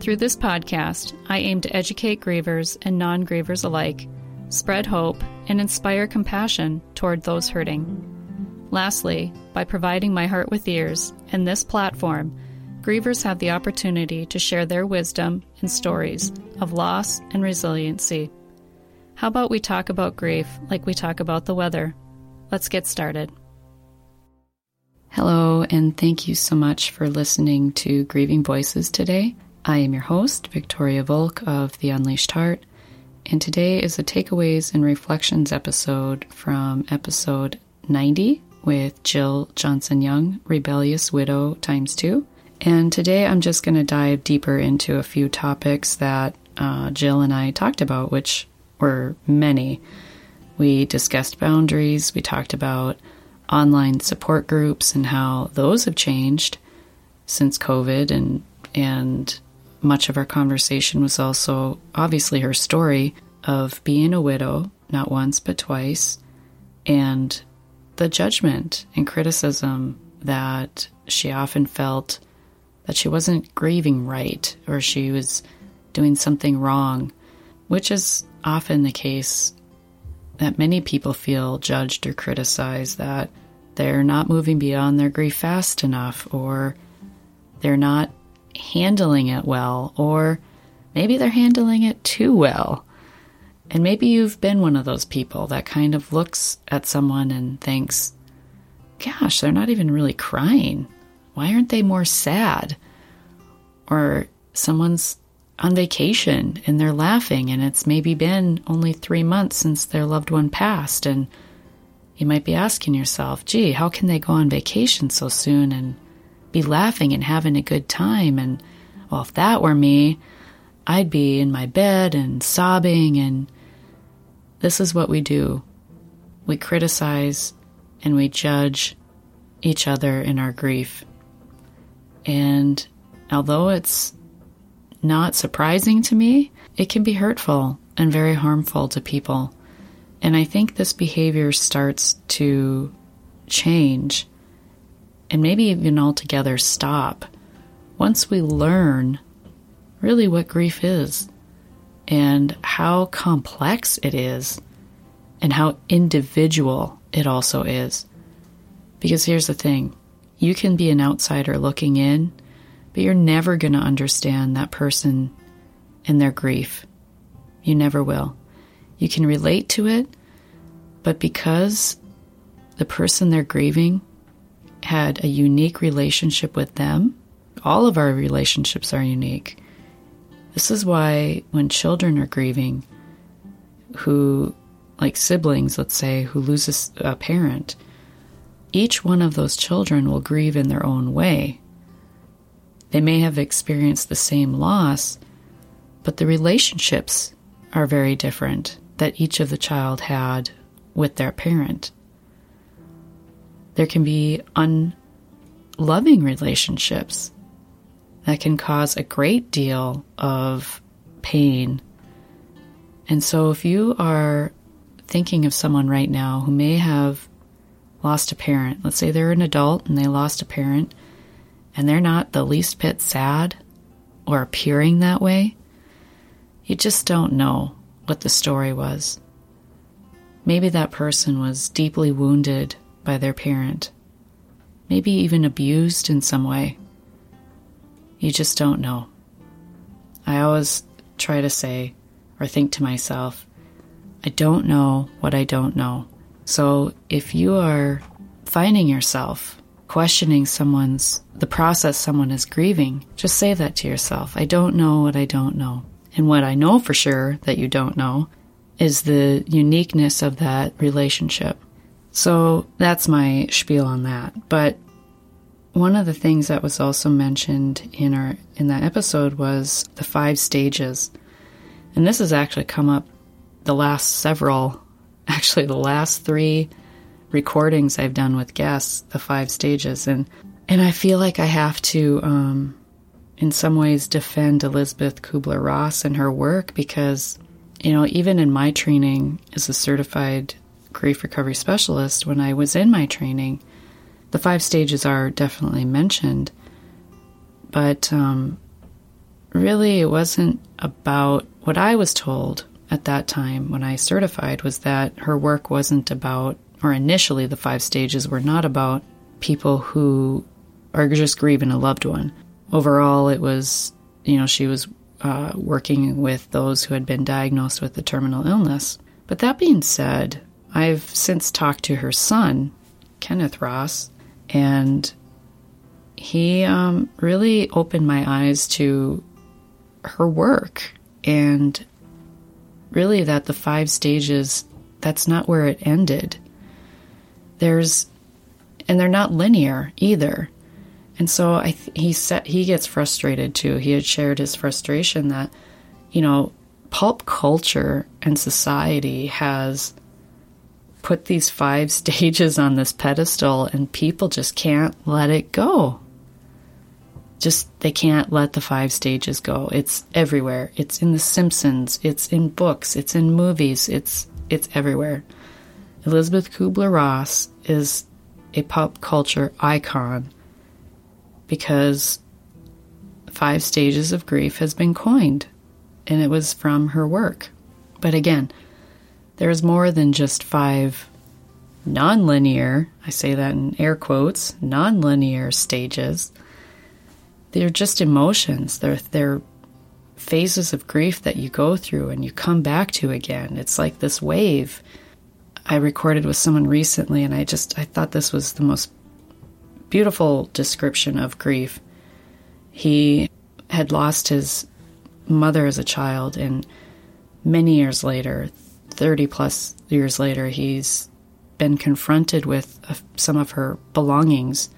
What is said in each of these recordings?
Through this podcast, I aim to educate grievers and non grievers alike spread hope, and inspire compassion toward those hurting. Lastly, by providing my heart with ears and this platform, grievers have the opportunity to share their wisdom and stories of loss and resiliency. How about we talk about grief like we talk about the weather? Let's get started. Hello, and thank you so much for listening to Grieving Voices today. I am your host, Victoria Volk of The Unleashed Heart, and today is a takeaways and reflections episode from episode 90 with Jill Johnson Young, Rebellious Widow times two. And today I'm just going to dive deeper into a few topics that uh, Jill and I talked about, which were many. We discussed boundaries, we talked about online support groups and how those have changed since COVID and and much of our conversation was also obviously her story of being a widow, not once but twice, and the judgment and criticism that she often felt that she wasn't grieving right or she was doing something wrong, which is often the case that many people feel judged or criticized that they're not moving beyond their grief fast enough or they're not handling it well, or maybe they're handling it too well. And maybe you've been one of those people that kind of looks at someone and thinks, gosh, they're not even really crying. Why aren't they more sad? Or someone's on vacation and they're laughing, and it's maybe been only three months since their loved one passed. And you might be asking yourself, gee, how can they go on vacation so soon and be laughing and having a good time. And, well, if that were me, I'd be in my bed and sobbing. And this is what we do we criticize and we judge each other in our grief. And although it's not surprising to me, it can be hurtful and very harmful to people. And I think this behavior starts to change and maybe even altogether stop once we learn really what grief is and how complex it is and how individual it also is. Because here's the thing you can be an outsider looking in, but you're never going to understand that person and their grief. You never will. You can relate to it, but because the person they're grieving had a unique relationship with them. All of our relationships are unique. This is why when children are grieving, who, like siblings, let's say, who loses a parent, each one of those children will grieve in their own way. They may have experienced the same loss, but the relationships are very different that each of the child had with their parent. There can be unloving relationships that can cause a great deal of pain. And so, if you are thinking of someone right now who may have lost a parent, let's say they're an adult and they lost a parent, and they're not the least bit sad or appearing that way, you just don't know what the story was. Maybe that person was deeply wounded by their parent, maybe even abused in some way. You just don't know. I always try to say or think to myself, I don't know what I don't know. So if you are finding yourself questioning someone's, the process someone is grieving, just say that to yourself. I don't know what I don't know. And what I know for sure that you don't know is the uniqueness of that relationship. So that's my spiel on that. But one of the things that was also mentioned in our in that episode was the five stages. And this has actually come up the last several actually the last 3 recordings I've done with guests, the five stages and and I feel like I have to um in some ways defend Elisabeth Kubler Ross and her work because you know, even in my training as a certified grief recovery specialist, when I was in my training, the five stages are definitely mentioned, but um, really it wasn't about what I was told at that time when I certified was that her work wasn't about, or initially the five stages were not about people who are just grieving a loved one. Overall, it was, you know, she was uh, working with those who had been diagnosed with a terminal illness. But that being said, I've since talked to her son, Kenneth Ross, and he um, really opened my eyes to her work and really that the five stages that's not where it ended. There's and they're not linear either. And so I th- he said he gets frustrated too. He had shared his frustration that you know pop culture and society has put these five stages on this pedestal and people just can't let it go. Just they can't let the five stages go. It's everywhere. It's in the Simpsons, it's in books, it's in movies, it's it's everywhere. Elisabeth Kubler-Ross is a pop culture icon because five stages of grief has been coined and it was from her work. But again, there's more than just five nonlinear, I say that in air quotes, nonlinear stages. They're just emotions. They're they're phases of grief that you go through and you come back to again. It's like this wave. I recorded with someone recently and I just I thought this was the most beautiful description of grief. He had lost his mother as a child and many years later 30 plus years later, he's been confronted with uh, some of her belongings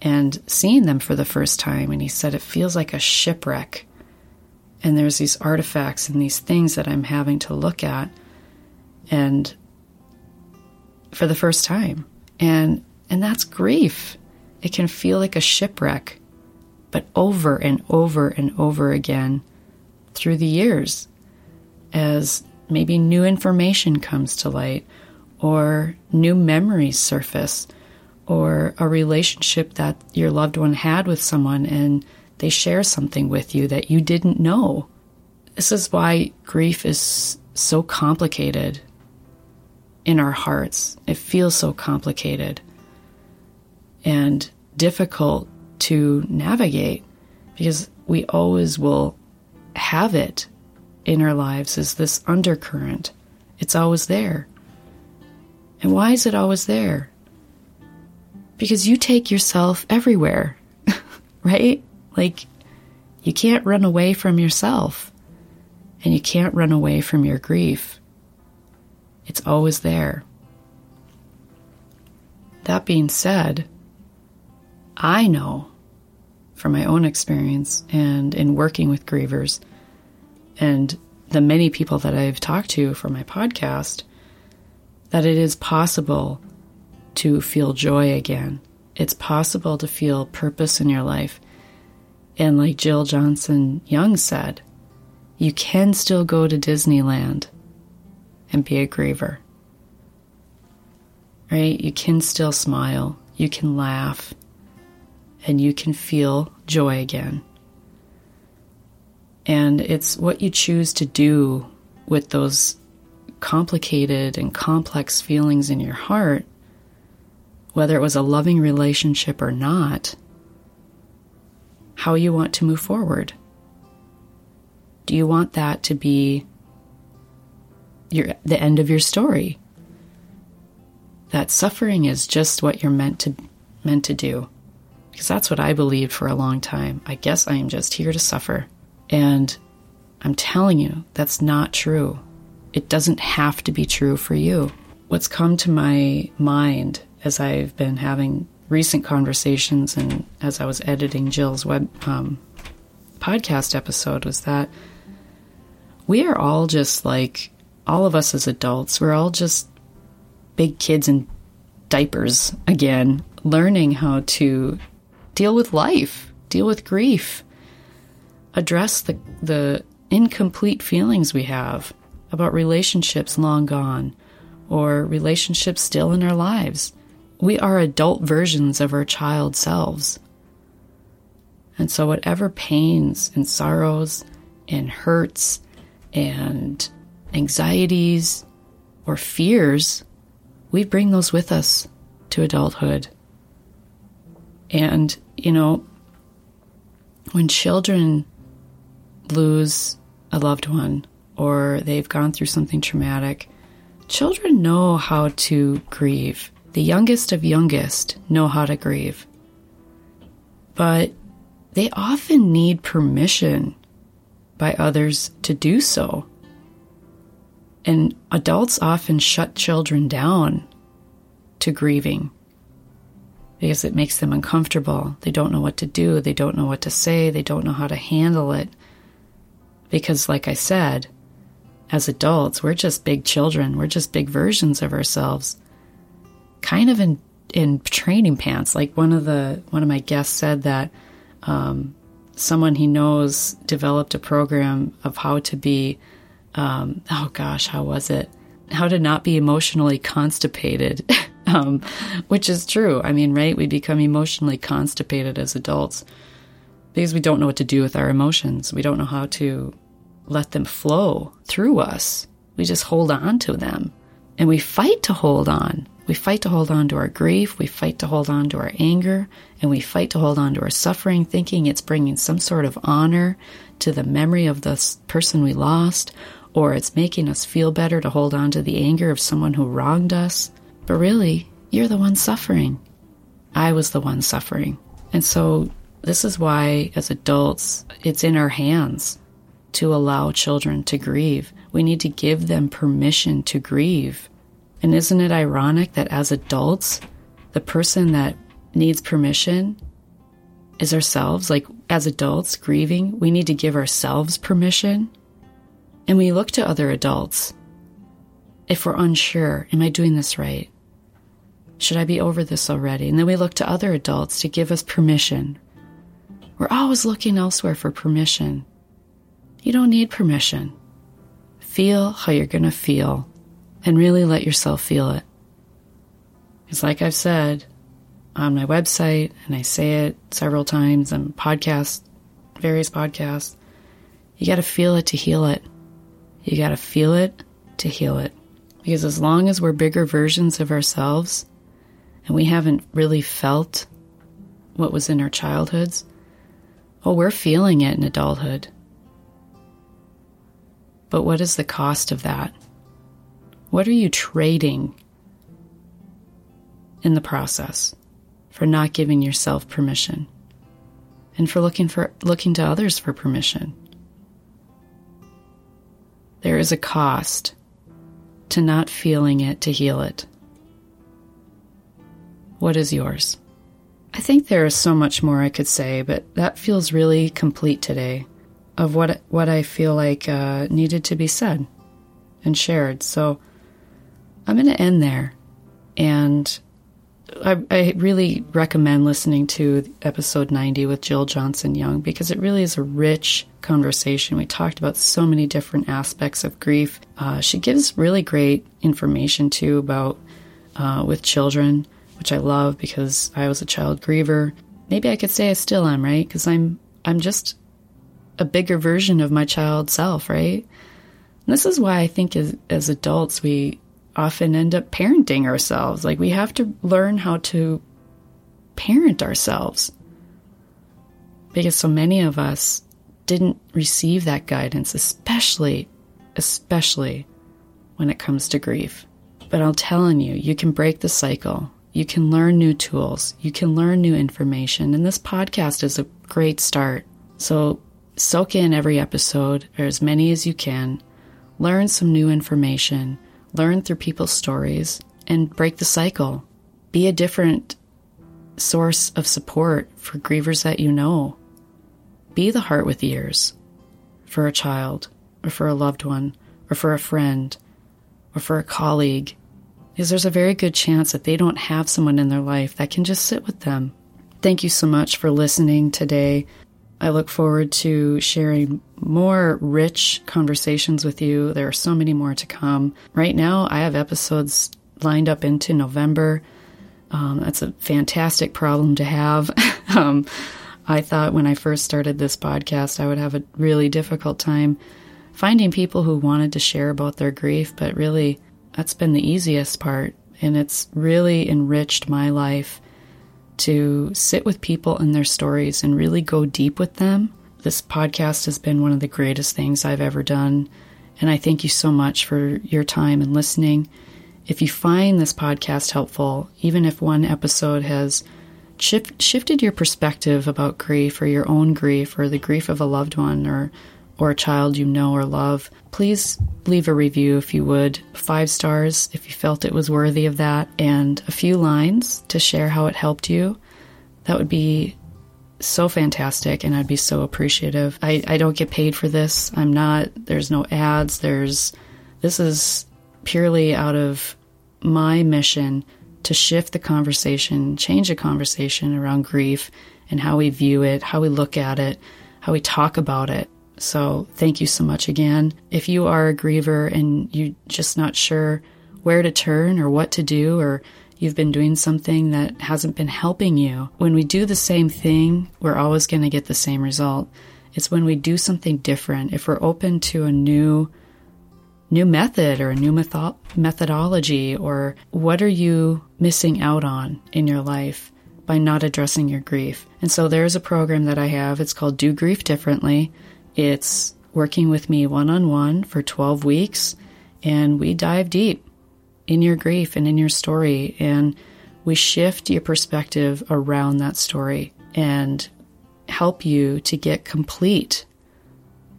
and seeing them for the first time. And he said, It feels like a shipwreck. And there's these artifacts and these things that I'm having to look at. And for the first time. And and that's grief. It can feel like a shipwreck, but over and over and over again through the years as maybe new information comes to light, or new memories surface, or a relationship that your loved one had with someone and they share something with you that you didn't know. This is why grief is so complicated in our hearts. It feels so complicated and difficult to navigate because we always will have it in our lives is this undercurrent. It's always there. And why is it always there? Because you take yourself everywhere, right? Like, you can't run away from yourself, and you can't run away from your grief. It's always there. That being said, I know from my own experience and in working with grievers and the many people that I've talked to for my podcast that it is possible to feel joy again. It's possible to feel purpose in your life. And like Jill Johnson Young said, you can still go to Disneyland and be a griever. Right? You can still smile, you can laugh, and you can feel joy again. And it's what you choose to do with those complicated and complex feelings in your heart, whether it was a loving relationship or not, how you want to move forward. Do you want that to be your, the end of your story? That suffering is just what you're meant to meant to do. Because that's what I believed for a long time. I guess I am just here to suffer. And I'm telling you, that's not true. It doesn't have to be true for you. What's come to my mind as I've been having recent conversations and as I was editing Jill's web um, podcast episode was that we are all just like all of us as adults, we're all just big kids in diapers again, learning how to deal with life, deal with grief, address the the incomplete feelings we have about relationships long gone or relationships still in our lives. We are adult versions of our child selves. And so, whatever pains and sorrows and hurts and anxieties or fears, we bring those with us to adulthood. And, you know, when children lose a loved one or they've gone through something traumatic, children know how to grieve. The youngest of youngest know how to grieve. But they often need permission by others to do so. And adults often shut children down to grieving because it makes them uncomfortable. They don't know what to do, they don't know what to say, they don't know how to handle it. Because, like I said, as adults, we're just big children, we're just big versions of ourselves. Kind of in in training pants. Like one of the one of my guests said that um, someone he knows developed a program of how to be um, oh gosh, how was it? How to not be emotionally constipated, um, which is true. I mean, right? We become emotionally constipated as adults because we don't know what to do with our emotions. We don't know how to let them flow through us. We just hold on to them and we fight to hold on. We fight to hold on to our grief, we fight to hold on to our anger, and we fight to hold on to our suffering, thinking it's bringing some sort of honor to the memory of the person we lost, or it's making us feel better to hold on to the anger of someone who wronged us. But really, you're the one suffering. I was the one suffering. And so, this is why, as adults, it's in our hands to allow children to grieve. We need to give them permission to grieve. And isn't it ironic that as adults, the person that needs permission is ourselves? Like, as adults grieving, we need to give ourselves permission and we look to other adults. If we're unsure, am I doing this right? Should I be over this already? And then we look to other adults to give us permission. We're always looking elsewhere for permission. You don't need permission. Feel how you're going to feel and really let yourself feel it. It's like I've said on my website, and I say it several times on podcasts, various podcasts. You got to feel it to heal it. You got to feel it to heal it. Because as long as we're bigger versions of ourselves and we haven't really felt what was in our childhoods, well, we're feeling it in adulthood. But what is the cost of that? What are you trading in the process for not giving yourself permission and for looking for looking to others for permission? There is a cost to not feeling it to heal it. What is yours? I think there is so much more I could say, but that feels really complete today of what what I feel like uh, needed to be said and shared. So I'm going to end there, and I, I, really recommend listening to episode 90 with Jill Johnson Young because it really is a rich conversation. We talked about so many different aspects of grief. Uh, she gives really great information too about uh, with children, which I love because I was a child griever. Maybe I could say I still am, right? Because I'm I'm just a bigger version of my child self, right? And this is why I think as, as adults we often end up parenting ourselves. Like we have to learn how to parent ourselves. Because so many of us didn't receive that guidance, especially, especially when it comes to grief. But I'm telling you, you can break the cycle. You can learn new tools. You can learn new information. And this podcast is a great start. So soak in every episode, or as many as you can. Learn some new information learn through people's stories, and break the cycle. Be a different source of support for grievers that you know. Be the heart with ears for a child, or for a loved one, or for a friend, or for a colleague, because there's a very good chance that they don't have someone in their life that can just sit with them. Thank you so much for listening today. I look forward to sharing more rich conversations with you. There are so many more to come. Right now, I have episodes lined up into November. Um, that's a fantastic problem to have. um, I thought when I first started this podcast, I would have a really difficult time finding people who wanted to share about their grief, but really, that's been the easiest part. And it's really enriched my life to sit with people and their stories and really go deep with them. This podcast has been one of the greatest things I've ever done. And I thank you so much for your time and listening. If you find this podcast helpful, even if one episode has shift, shifted your perspective about grief or your own grief or the grief of a loved one or or a child you know or love, please leave a review if you would. Five stars if you felt it was worthy of that, and a few lines to share how it helped you. That would be so fantastic, and I'd be so appreciative. I, I don't get paid for this. I'm not, there's no ads. There's, this is purely out of my mission to shift the conversation, change the conversation around grief and how we view it, how we look at it, how we talk about it. So thank you so much again. If you are a griever and you're just not sure where to turn or what to do, or you've been doing something that hasn't been helping you, when we do the same thing, we're always going to get the same result. It's when we do something different, if we're open to a new new method or a new method- methodology or what are you missing out on in your life by not addressing your grief. And so there's a program that I have. It's called Do Grief Differently. It's working with me one on one for 12 weeks, and we dive deep in your grief and in your story, and we shift your perspective around that story and help you to get complete,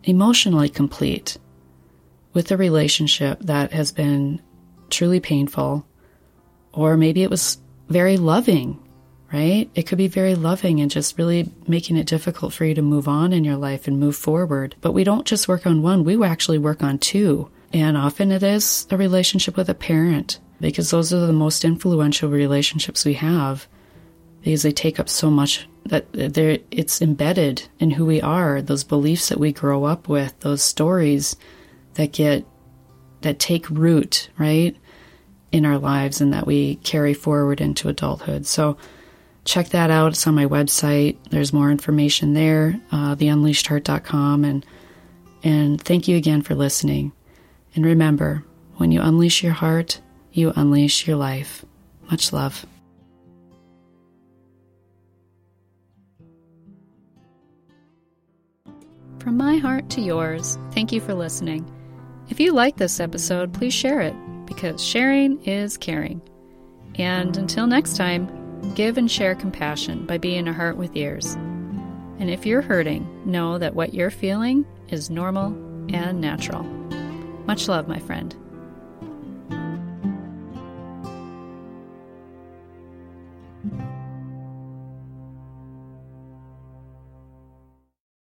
emotionally complete, with a relationship that has been truly painful, or maybe it was very loving right? It could be very loving and just really making it difficult for you to move on in your life and move forward. But we don't just work on one, we actually work on two. And often it is a relationship with a parent because those are the most influential relationships we have because they take up so much that it's embedded in who we are, those beliefs that we grow up with, those stories that get that take root, right, in our lives and that we carry forward into adulthood. So check that out. It's on my website. There's more information there, uh, theunleashedheart.com. And, and thank you again for listening. And remember, when you unleash your heart, you unleash your life. Much love. From my heart to yours, thank you for listening. If you like this episode, please share it because sharing is caring. And until next time, Give and share compassion by being a heart with ears. And if you're hurting, know that what you're feeling is normal and natural. Much love, my friend.